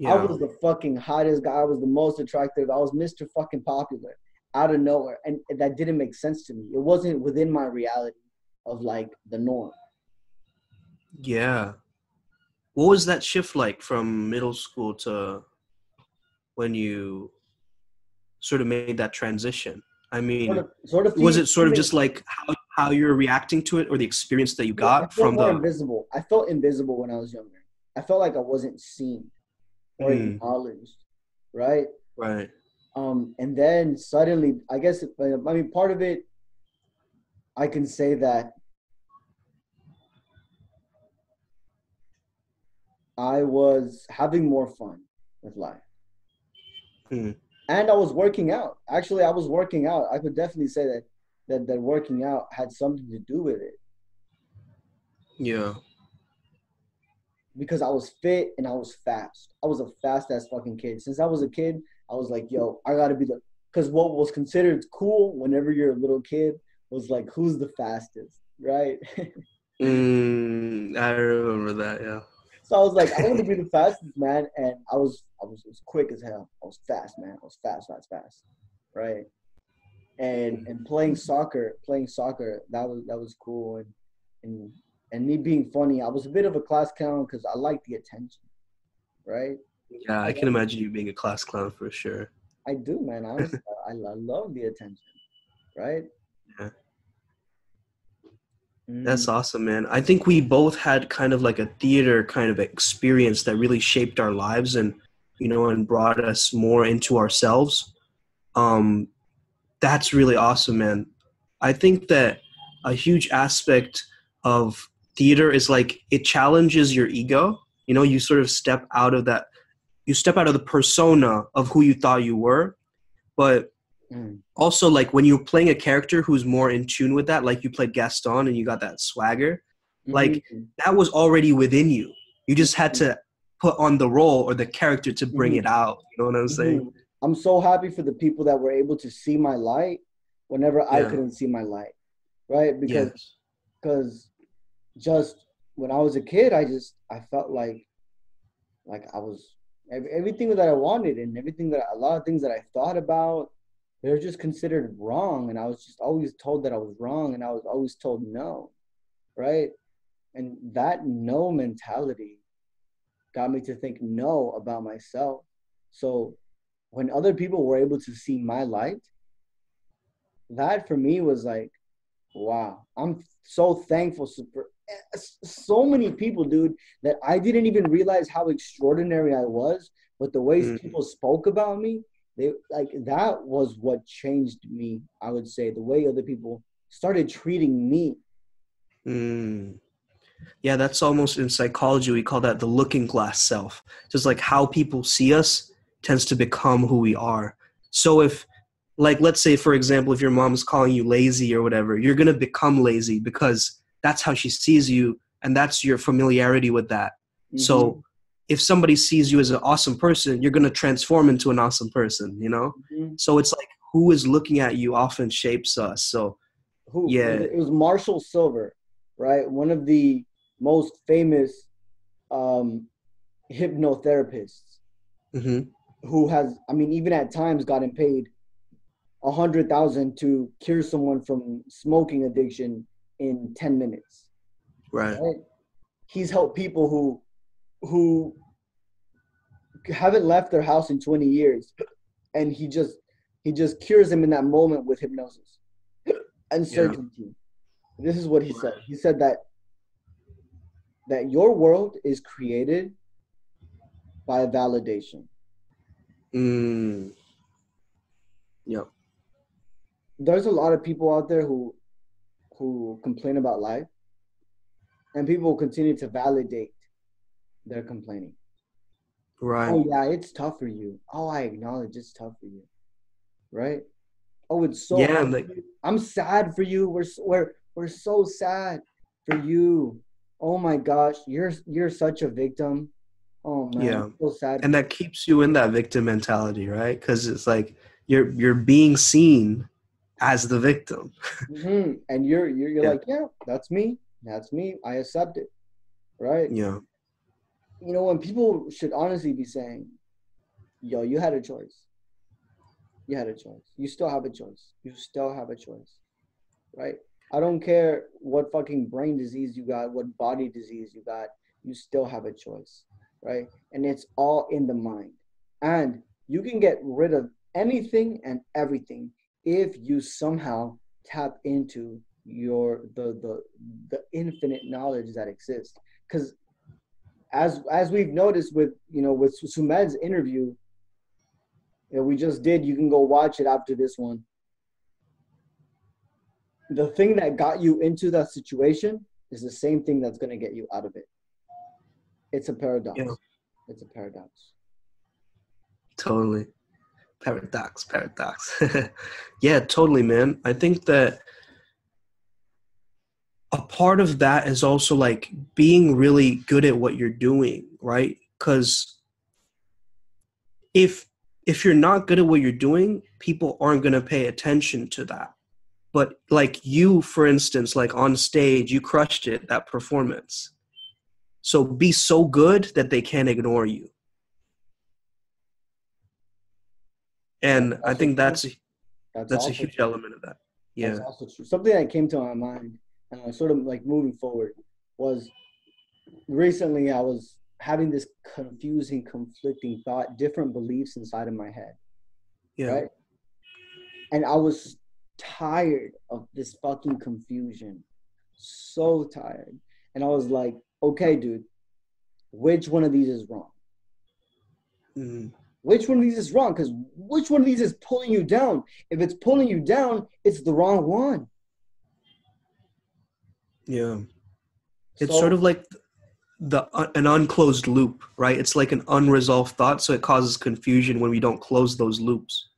S1: I was the fucking hottest guy. I was the most attractive. I was Mr. fucking popular out of nowhere. And that didn't make sense to me. It wasn't within my reality of like the norm.
S2: Yeah. What was that shift like from middle school to when you sort of made that transition? I mean,
S1: Sort of, sort of
S2: was it sort of just like how, how you're reacting to it or the experience that you got
S1: felt
S2: from the
S1: invisible. I felt invisible when I was younger. I felt like I wasn't seen or
S2: Mm.
S1: acknowledged, right?
S2: right
S1: Um, and then suddenly, I guess, I mean, part of it, I can say that I was having more fun with life.
S2: Hmm.
S1: And I was working out. Actually, I was working out. I could definitely say that that, that working out had something to do with it
S2: yeah
S1: because I was fit and I was fast. I was a fast ass fucking kid. Since I was a kid, I was like, yo, I gotta be the because what was considered cool whenever you're a little kid was like, who's the fastest, right? [laughs]
S2: mm, i remember that yeah
S1: so I was like, I want to be the fastest man, and I was, I was, was quick as hell. I was fast, man. I was fast, fast, fast, right? And and playing soccer, playing soccer, that was that was cool, and and and me being funny, I was a bit of a class clown because I liked the attention, right?
S2: Yeah, I can imagine you being a class clown for sure.
S1: I do, man. Honestly, [laughs] I, I love the attention, right?
S2: Yeah.
S1: Mm.
S2: That's awesome, man. I think we both had kind of like a theater kind of experience that really shaped our lives and you know and brought us more into ourselves. Um that's really awesome, man. I think that a huge aspect of theater is like it challenges your ego. You know, you sort of step out of that you step out of the persona of who you thought you were, but
S1: Mm.
S2: also like when you're playing a character who's more in tune with that like you played gaston and you got that swagger like
S1: Mhm.
S2: that was already within you you just had to put on the role or the character to bring
S1: Mhm.
S2: it out you know what i'm saying
S1: Mhm. I'm so happy for the people that were able to see my light whenever I couldn't see my light, right? Because
S2: yes
S1: because just when I was a kid, I just I felt like like I was ev- everything that I wanted and everything that a lot of things that I thought about they're just considered wrong. And I was just always told that I was wrong and I was always told no right? And that no mentality got me to think no about myself. So when other people were able to see my light that for me was like wow i'm so thankful so many people dude that i didn't even realize how extraordinary i was but the ways
S2: Mhm.
S1: people spoke about me they like that was what changed me i would say the way other people started treating me
S2: mm. yeah that's almost in psychology we call that the looking glass self just like how people see us tends to become who we are so if like let's say for example if your mom's calling you lazy or whatever you're going to become lazy because that's how she sees you and that's your familiarity with that So if somebody sees you as an awesome person, you're going to transform into an awesome person, you know?
S1: Mhm.
S2: So it's like who is looking at you often shapes us. So
S1: who
S2: Yeah.
S1: it was marshall sylver right one of the most famous um [laughs] hypnotherapists
S2: mhm.
S1: who has i mean even at times gotten paid a hundred thousand to cure someone from smoking addiction in 10 minutes
S2: right.
S1: right he's helped people who who haven't left their house in 20 years and he just he just cures them in that moment with hypnosis and
S2: Yeah.
S1: certainty this is what he said he said that that your world is created by validation
S2: Mm. Yep.
S1: there's a lot of people out there who complain about life and people will continue to validate their complaining.
S2: Right.
S1: oh yeah it's tough for you. Oh i acknowledge it's tough for you. Right? Oh it's so
S2: Yeah, like-
S1: i'm sad for you. We're we're we're so sad for you. Oh my gosh. You're you're such a victim. Oh man
S2: Yeah.
S1: So sad
S2: And that keeps you in that victim mentality, right? Cuz it's like you're you're being seen as the victim.
S1: Mhm. and you're you're, you're
S2: Yeah.
S1: like yeah that's me that's me i accept it right
S2: Yeah.
S1: you know, when people should honestly be saying, yo, you had a choice. You had a choice. You still have a choice. You still have a choice. Right? I don't care what fucking brain disease you got, what body disease you got, you still have a choice. Right? And it's all in the mind. And you can get rid of anything and everything if you somehow tap into your the the the infinite knowledge that exists. Because as as we've noticed with you know with Sumedh's interview that we just did, you can go watch it after this one. The thing that got you into that situation is the same thing that's going to get you out of it. It's a paradox.
S2: Yeah.
S1: It's a paradox.
S2: Totally. Paradox, paradox. [laughs] yeah, totally, man. I think that a part of that is also like being really good at what you're doing, right? Because if if you're not good at what you're doing, people aren't going to pay attention to that. But like you, for instance, like on stage, you crushed it that performance. So be so good that they can't ignore you. And I think that's
S1: That's,
S2: that's a huge
S1: true.
S2: element of that. Yeah.
S1: That's also true. Something that came to my mind, and I sort of like moving forward. was recently I was having this confusing, conflicting thought, different beliefs inside of my head.
S2: Yeah.
S1: Right. And I was tired of this fucking confusion. So tired. And I was like, okay, dude, which one of these is wrong?
S2: Mhm.
S1: Which one of these is wrong? Because which one of these is pulling you down? If it's pulling you down, it's the wrong one.
S2: Yeah. It's
S1: So-
S2: sort of like the uh, an unclosed loop, right? It's like an unresolved thought, so it causes confusion when we don't close those loops.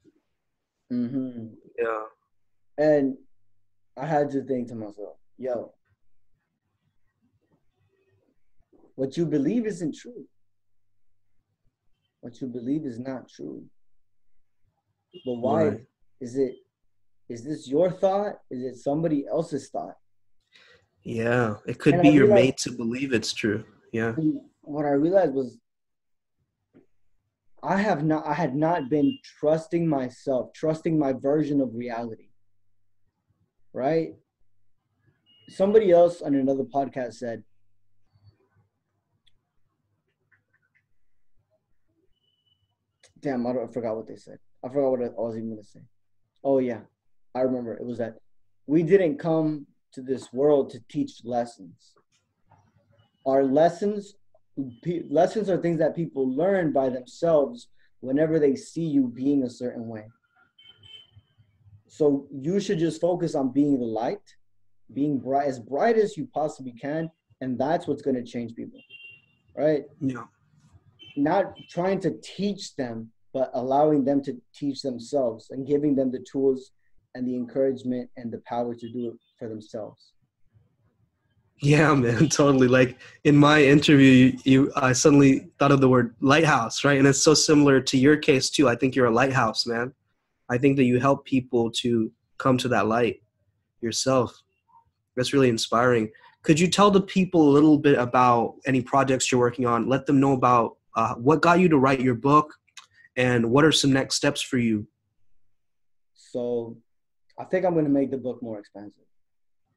S1: Mhm.
S2: Yeah.
S1: And I had to think to myself, yo, what you believe isn't true. What you believe is not true. But why
S2: Right.
S1: is it? Is this your thought? Is it somebody else's thought?
S2: Yeah. It could
S1: And
S2: be
S1: I
S2: you're
S1: realized-
S2: made to believe it's true. Yeah.
S1: What I realized was I have not I had not been trusting myself, trusting my version of reality. Right? Somebody else on another podcast said Damn, I, don't, I forgot what they said. I forgot what I was even gonna say. Oh yeah, I remember. It was that we didn't come to this world to teach lessons Our lessons pe- lessons are things that people learn by themselves whenever they see you being a certain way so you should just focus on being the light being bright as bright as you possibly can and that's what's going to change people right
S2: Yeah.
S1: not trying to teach them but allowing them to teach themselves and giving them the tools and the encouragement and the power to do it for themselves
S2: Yeah, man, [laughs] totally. Like in my interview, you, I suddenly thought of the word lighthouse, right? And it's so similar to your case too. I think you're a lighthouse, man. I think that you help people to come to that light yourself. That's really inspiring. Could you tell the people a little bit about any projects you're working on? Let them know about uh, what got you to write your book, and what are some next steps for you.
S1: So I think I'm going to make the book more expensive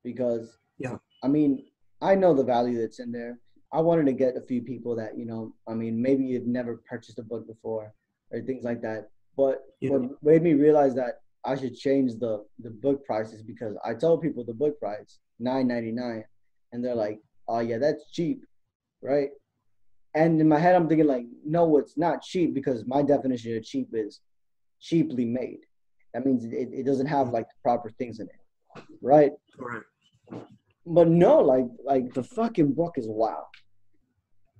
S1: because,
S2: Yeah.
S1: I mean, I know the value that's in there. I wanted to get a few people that, you know, I mean, maybe you've never purchased a book before or things like that. But
S2: Yeah.
S1: what made me realize that I should change the, the book prices because I tell people the book price, nine ninety nine, and they're like, oh, yeah, that's cheap, right? And in my head, I'm thinking, like, no, it's not cheap because my definition of cheap is cheaply made. That means it, it doesn't have mm-hmm. like the proper things in it, right?
S2: Right.
S1: But no, like like the fucking book is wow.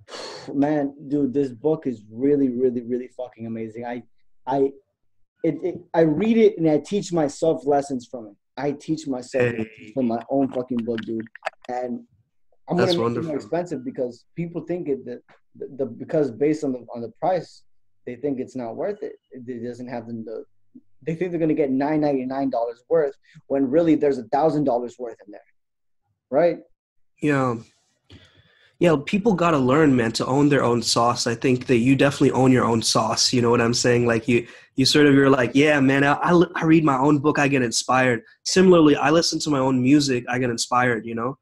S1: [sighs] Man, dude, this book is really, really, really fucking amazing. I I it, it I read it and I teach myself lessons from it. I teach myself
S2: Hey.
S1: from my own fucking book, dude. And I'm
S2: That's
S1: gonna make it
S2: wonderful.
S1: more expensive because people think it that the, the because based on the on the price, they think it's not worth it. It, it doesn't have them the they think they're gonna get nine ninety nine dollars worth when really there's a thousand dollars worth in there. Right?
S2: Yeah. Yeah, people got to learn, man, to own their own sauce. I think that you definitely own your own sauce. You know what I'm saying? Like you, you sort of, you're like, yeah, man, I, I, I read my own book, I get inspired. Similarly, I listen to my own music, I get inspired, you know?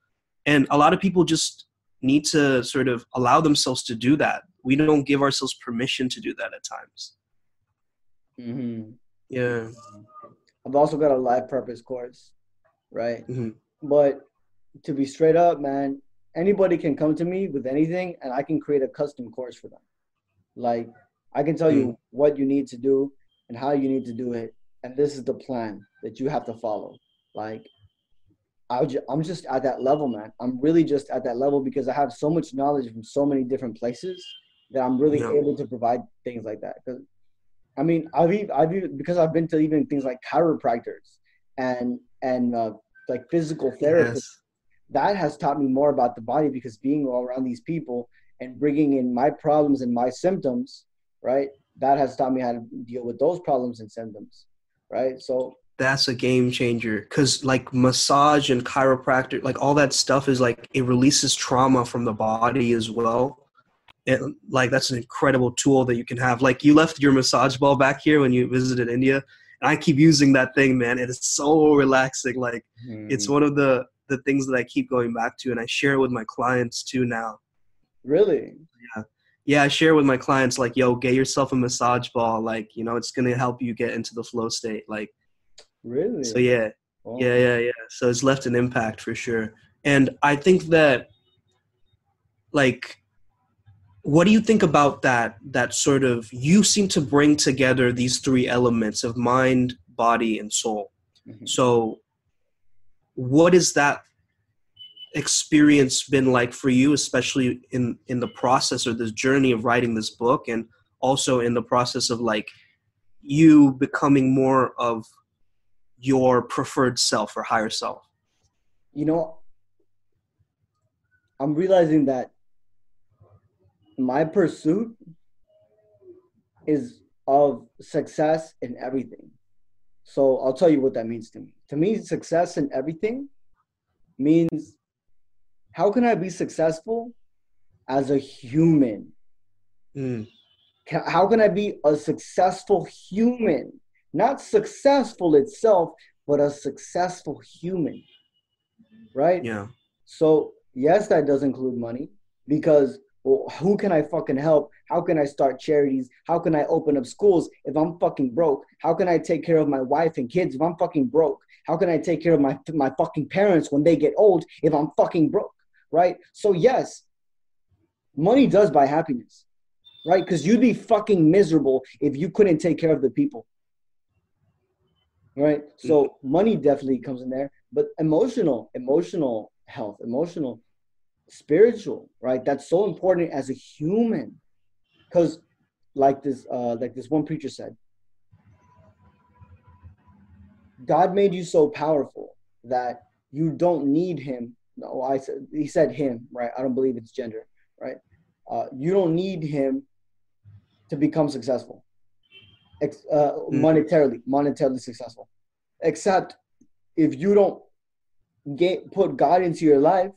S2: And a lot of people just need to sort of allow themselves to do that. We don't give ourselves permission to do that at times.
S1: Mm-hmm.
S2: Yeah.
S1: I've also got a life purpose course, right?
S2: Mhm.
S1: But to be straight up, man, anybody can come to me with anything and I can create a custom course for them. Like I can tell you what you need to do and how you need to do it. And this is the plan that you have to follow. Like I I'm just at that level, man. I'm really just at that level because I have so much knowledge from so many different places that I'm really
S2: Yeah.
S1: able to provide things like that. Because I mean, I've even, I've even, because I've been to even things like chiropractors and and uh, like physical therapists
S2: Yes.
S1: that has taught me more about the body because being all around these people and bringing in my problems and my symptoms, right? That has taught me how to deal with those problems and symptoms, right? So
S2: that's a game changer because like massage and chiropractor like all that stuff is like it releases trauma from the body as well and like that's an incredible tool that you can have like you left your massage ball back here when you visited india and i keep using that thing man it is so relaxing like
S1: Mm.
S2: it's one of the the things that I keep going back to, and I share it with my clients too now.
S1: Really?
S2: Yeah, yeah. I share with my clients like, "Yo, get yourself a massage ball. Like, you know, it's gonna help you get into the flow state. Like,
S1: really?
S2: So yeah, yeah, yeah, yeah. So it's left an impact for sure. And I think that, like, what do you think about that? That sort of you seem to bring together these three elements of mind, body, and soul.
S1: Mhm.
S2: So, what has that experience been like for you, especially in in the process or this journey of writing this book, and also in the process of like you becoming more of your preferred self or higher self?
S1: you know, I'm realizing that my pursuit is of success in everything. So I'll tell you what that means to me. To me, success in everything means how can I be successful as a human?
S2: Mm,
S1: How can I be a successful human? Not successful itself, but a successful human. Right?
S2: yeah.
S1: So yes, that does include money because well, who can I fucking help? How can I start charities? How can I open up schools if I'm fucking broke? How can I take care of my wife and kids if I'm fucking broke? How can I take care of my my fucking parents when they get old if I'm fucking broke? Right? So yes, money does buy happiness. Right? Because you'd be fucking miserable if you couldn't take care of the people. Right? So money definitely comes in there, but emotional, emotional health, emotional spiritual right? That's so important as a human. Because like this uh like this one preacher said god made you so powerful that you don't need him. No i said he said him right? I don't believe it's gender right? Uh, you don't need him to become successful Ex- uh, monetarily monetarily successful except if you don't get put god into your life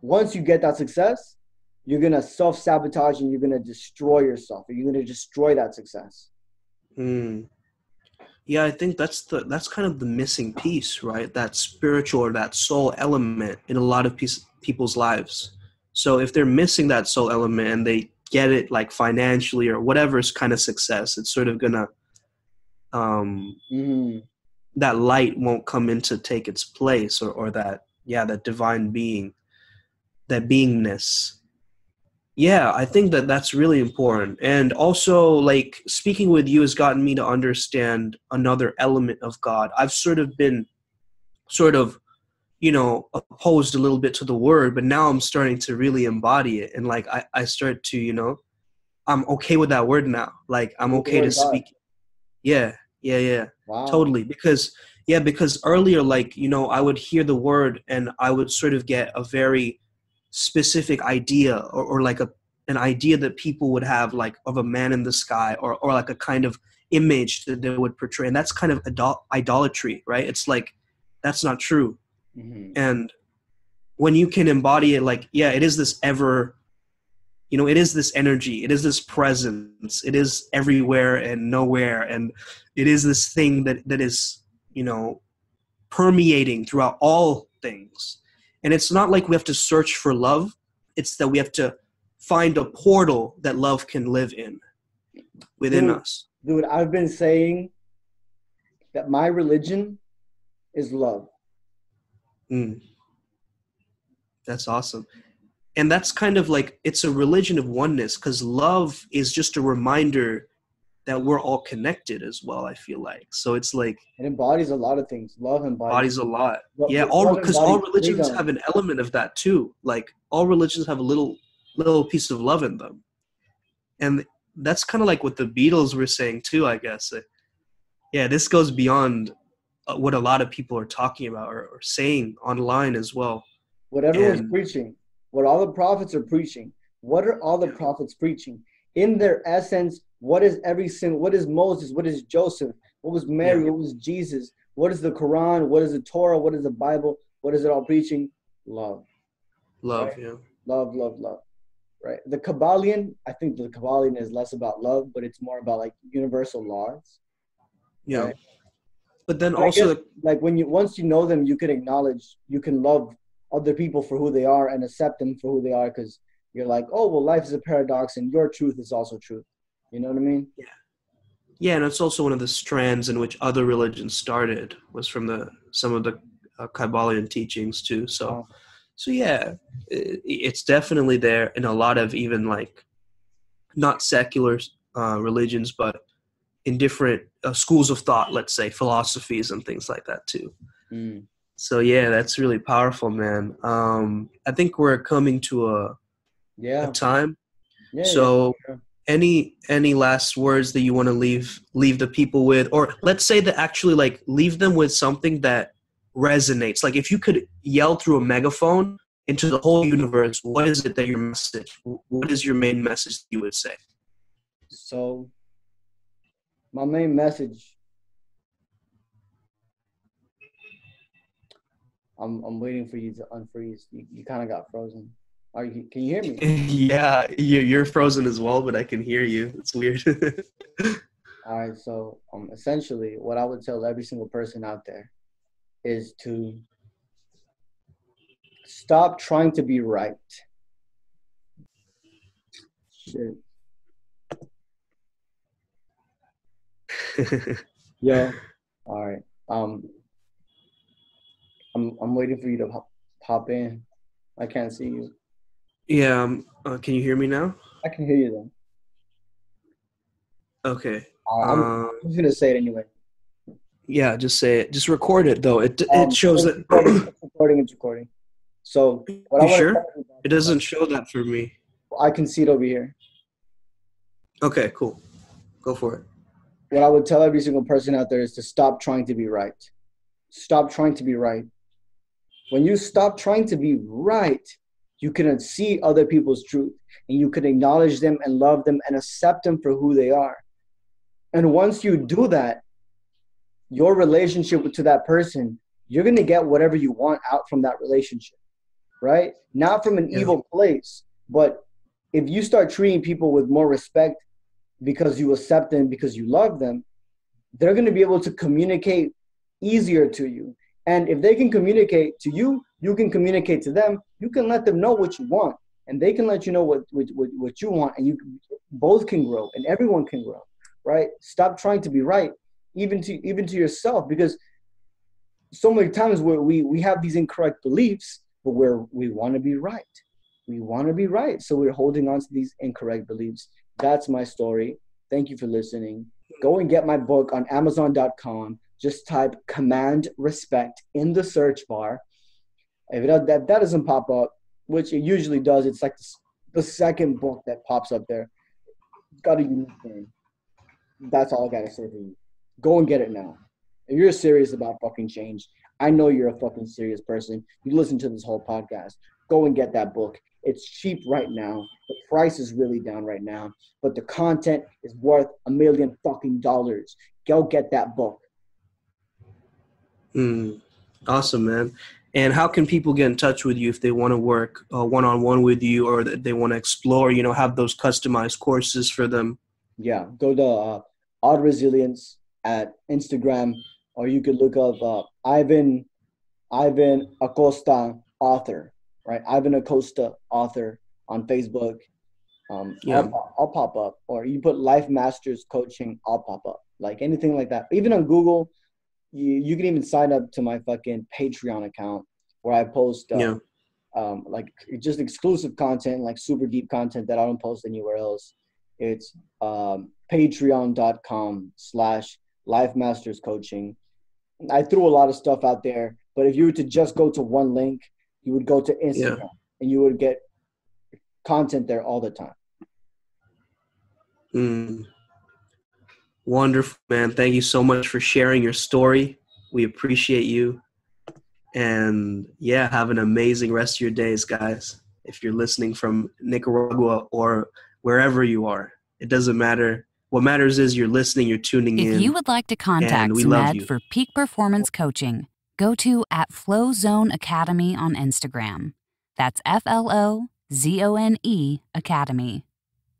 S1: once you get that success, you're gonna self sabotage and you're gonna destroy yourself. You're gonna destroy that success.
S2: Mm. Yeah, I think that's the that's kind of the missing piece, right? That spiritual or that soul element in a lot of piece, people's lives. So if they're missing that soul element and they get it like financially or whatever is kind of success, it's sort of gonna um
S1: Mm.
S2: that light won't come in to take its place or, or that yeah that divine being that beingness. Yeah i think that that's really important. And also like speaking with you has gotten me to understand another element of god. I've sort of been sort of you know opposed a little bit to the word but now i'm starting to really embody it. And like i, I start to you know i'm okay with that word now. Like i'm okay to speak yeah yeah yeah.
S1: Wow.
S2: totally. Because yeah because earlier like you know i would hear the word and i would sort of get a very specific idea or, or like a an idea that people would have like of a man in the sky or or like a kind of image that they would portray. And that's kind of idol- idolatry right? It's like that's not true
S1: Mhm.
S2: and when you can embody it like yeah it is this ever you know it is this energy it is this presence it is everywhere and nowhere and it is this thing that that is you know permeating throughout all things and it's not like we have to search for love it's that we have to find a portal that love can live in within
S1: Dude.
S2: us
S1: Dude, I've been saying that my religion is love.
S2: Mm. That's awesome. And that's kind of like it's a religion of oneness because love is just a reminder that we're all connected as well, I feel like. So it's like
S1: It embodies a lot of things. Love embodies.
S2: bodies a lot.
S1: Love-
S2: Yeah, all because all religions have an element of that too. Like all religions have a little little piece of love in them. And that's kind of like what the Beatles were saying too, I guess. Yeah, this goes beyond Uh, what a lot of people are talking about or, or saying online as well.
S1: what everyone's
S2: And-
S1: preaching, what all the prophets are preaching. What are all the prophets preaching? In their essence, what is every sin? What is Moses? What is Joseph? What was Mary?
S2: Yeah.
S1: What was Jesus? What is the Quran? What is the Torah? What is the Bible? What is it all preaching? Love,
S2: Love,
S1: Right.
S2: yeah.
S1: love, love, love. Right. The Kybalion, I think the Kybalion is less about love, but it's more about like universal laws.
S2: Yeah.
S1: Right.
S2: But then
S1: But
S2: also
S1: guess, like when you once you know them, you can acknowledge, you can love other people for who they are and accept them for who they are because you're like, oh well, life is a paradox and your truth is also truth. You know what I mean?
S2: yeah Yeah, and it's also one of the strands in which other religions started was from the some of the uh, kybalion teachings too so
S1: Oh.
S2: so yeah i it's definitely there in a lot of even like not secular uh, religions but in different uh, schools of thought let's say philosophies and things like that too
S1: Mm.
S2: so yeah that's really powerful man um i think we're coming to a,
S1: Yeah.
S2: a time
S1: yeah.
S2: so
S1: sure.
S2: any any last words that you want to leave leave the people with or let's say that actually like leave them with something that resonates like if you could yell through a megaphone into the whole universe what is it that your message what is your main message you would say
S1: So, my main message. I'm I'm waiting for you to unfreeze. You, you kind of got frozen. Are you? Can you hear me? [laughs]
S2: yeah you- you're frozen as well but i can hear you it's weird [laughs]
S1: All right. So, um, essentially, what I would tell every single person out there is to stop trying to be right. Shit. [laughs] Yeah. All right. Um, I'm I'm waiting for you to hop, pop in. I can't see you.
S2: yeah um, uh, can you hear me now
S1: I can hear you then.
S2: okay
S1: Uh, I'm,
S2: um,
S1: I'm just gonna say it anyway.
S2: yeah just say it just record it though it,
S1: Um,
S2: it shows
S1: it's
S2: that
S1: recording. It's recording. It's recording. So what
S2: You
S1: wanna
S2: sure?
S1: you
S2: it doesn't show that for me
S1: I can see it over here.
S2: Okay, cool. Go for it.
S1: What I would tell every single person out there is to stop trying to be right. Stop trying to be right. When you stop trying to be right, you can see other people's truth and you can acknowledge them and love them and accept them for who they are. And once you do that, your relationship to that person, you're going to get whatever you want out from that relationship, right? Not from an
S2: Yeah.
S1: evil place, but if you start treating people with more respect because you accept them, because you love them, they're going to be able to communicate easier to you. And if they can communicate to you, you can communicate to them. You can let them know what you want, and they can let you know what what, what, what you want, and you both can grow, and everyone can grow, right? Stop trying to be right, even to even to yourself, because so many times where we we have these incorrect beliefs, but where we want to be right, we want to be right, so we're holding on to these incorrect beliefs. That's my story. Thank you for listening. Go and get my book on Amazon.com. Just type "command respect" in the search bar. If it, that that doesn't pop up, which it usually does, it's like the, second book that pops up there. It's got a unique name. That's all I gotta say for you. Go and get it now. If you're serious about fucking change, I know you're a fucking serious person. You listen to this whole podcast. Go and get that book. It's cheap right now. The price is really down right now, but the content is worth a million fucking dollars. Go get that book.
S2: Mm, awesome, man. And how can people get in touch with you if they want to work one on one with you, or that they want to explore? You know, have those customized courses for them.
S1: Yeah, go to uh, Odd Resilience at Instagram, or you could look up uh, Ivan Ivan Acosta author, right? Ivan Acosta author on Facebook. Um,
S2: Yeah.
S1: I'll, I'll pop up, or you put Life Masters Coaching, I'll pop up, like anything like that. Even on Google, you you can even sign up to my fucking Patreon account where I post uh,
S2: Yeah.
S1: um, like just exclusive content, like super deep content that I don't post anywhere else. It's um, patreon.com slash life masters coaching. I threw a lot of stuff out there, but if you were to just go to one link, you would go to Instagram and you would get content there all the time.
S2: Mm. Wonderful, man. Thank you so much for sharing your story. We appreciate you. And yeah, have an amazing rest of your days, guys. If you're listening from Nicaragua or wherever you are, it doesn't matter. What matters is you're listening, you're tuning in.
S4: If you would like to contact
S2: we love
S4: Sumedh
S2: you.
S4: for peak performance coaching, go to at Flow Zone Academy on Instagram. That's F L O Z O N E Academy.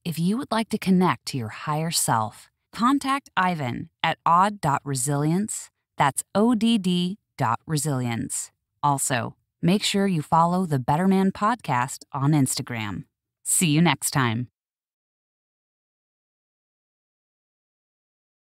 S4: If you would like to connect to your higher self, contact Ivan at odd.resilience. That's ODD dot resilience. Also, make sure you follow the Better Man podcast on Instagram. See you next time.